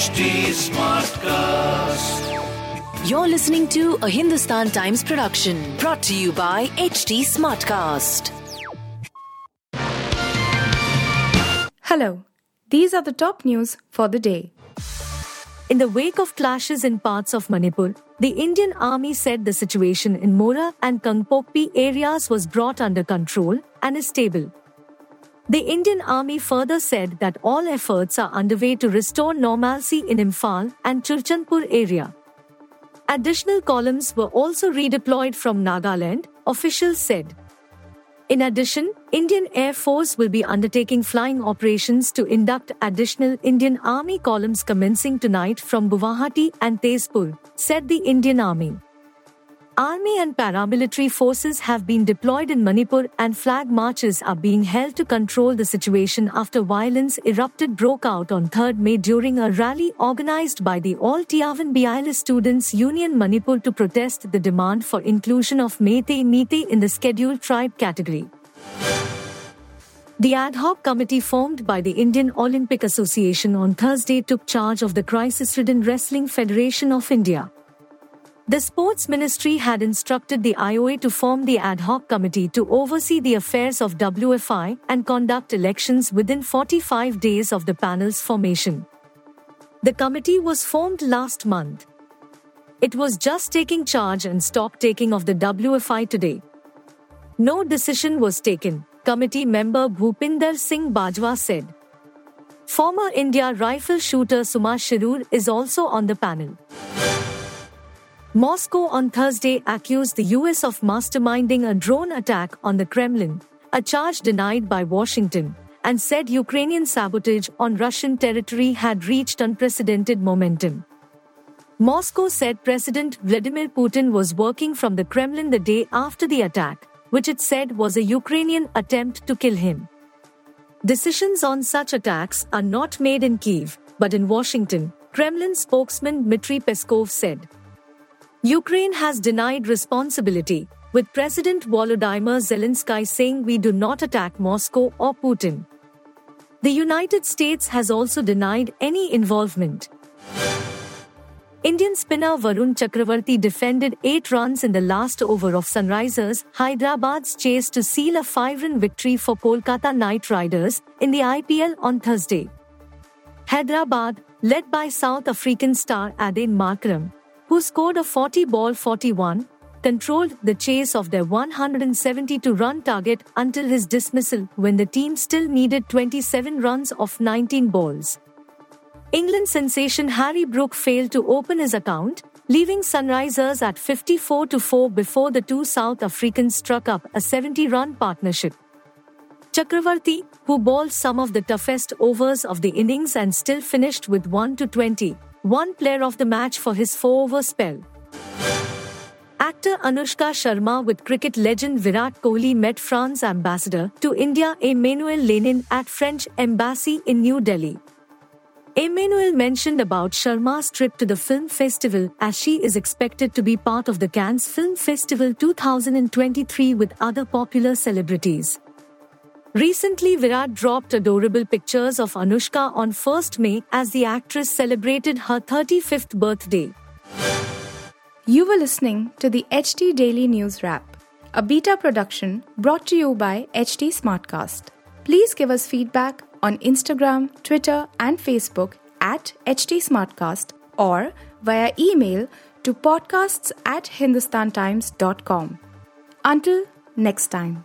HT Smartcast. You're listening to a Hindustan Times production brought to you by HT Smartcast. Hello, these are the top news for the day. In the wake of clashes in parts of Manipur, the Indian Army said the situation in Moreh and Kangpokpi areas was brought under control and is stable. The Indian Army further said that all efforts are underway to restore normalcy in Imphal and Churachandpur area. Additional columns were also redeployed from Nagaland, officials said. In addition, Indian Air Force will be undertaking flying operations to induct additional Indian Army columns commencing tonight from Guwahati and Tezpur, said the Indian Army. Army and paramilitary forces have been deployed in Manipur and flag marches are being held to control the situation after violence erupted broke out on 3rd May during a rally organized by the All Tiavan Biala Students Union Manipur to protest the demand for inclusion of Meitei Meitei in the scheduled tribe category. The ad hoc committee formed by the Indian Olympic Association on Thursday took charge of the crisis ridden Wrestling Federation of India. The Sports Ministry had instructed the IOA to form the ad hoc committee to oversee the affairs of WFI and conduct elections within 45 days of the panel's formation. The committee was formed last month. It was just taking charge and stock taking of the WFI today. No decision was taken, committee member Bhupinder Singh Bajwa said. Former India rifle shooter Suma Shirur is also on the panel. Moscow on Thursday accused the US of masterminding a drone attack on the Kremlin, a charge denied by Washington, and said Ukrainian sabotage on Russian territory had reached unprecedented momentum. Moscow said President Vladimir Putin was working from the Kremlin the day after the attack, which it said was a Ukrainian attempt to kill him. Decisions on such attacks are not made in Kiev, but in Washington, Kremlin spokesman Dmitry Peskov said. Ukraine has denied responsibility, with President Volodymyr Zelensky saying we do not attack Moscow or Putin. The United States has also denied any involvement. Indian spinner Varun Chakravarti defended 8 runs in the last over of Sunrisers Hyderabad's chase to seal a 5-run victory for Kolkata Knight Riders in the IPL on Thursday. Hyderabad, led by South African star Aiden Markram, who scored a 40 ball 41, controlled the chase of their 172 run target until his dismissal when the team still needed 27 runs off 19 balls. England sensation Harry Brook failed to open his account, leaving Sunrisers at 54 4 before the two South Africans struck up a 70 run partnership. Chakravarti, who bowled some of the toughest overs of the innings and still finished with 1 to 20, one player of the match for his four over spell. Actor Anushka Sharma with cricket legend Virat Kohli met France ambassador to India Emmanuel Lenain at French embassy in New Delhi. Emmanuel mentioned about Sharma's trip to the film festival as she is expected to be part of the Cannes Film Festival 2023 with other popular celebrities. Recently, Virat dropped adorable pictures of Anushka on 1st May as the actress celebrated her 35th birthday. You were listening to the HT Daily News Wrap, a beta production brought to you by HT Smartcast. Please give us feedback on Instagram, Twitter, and Facebook at HT Smartcast or via email to podcasts at hindustantimes.com. Until next time.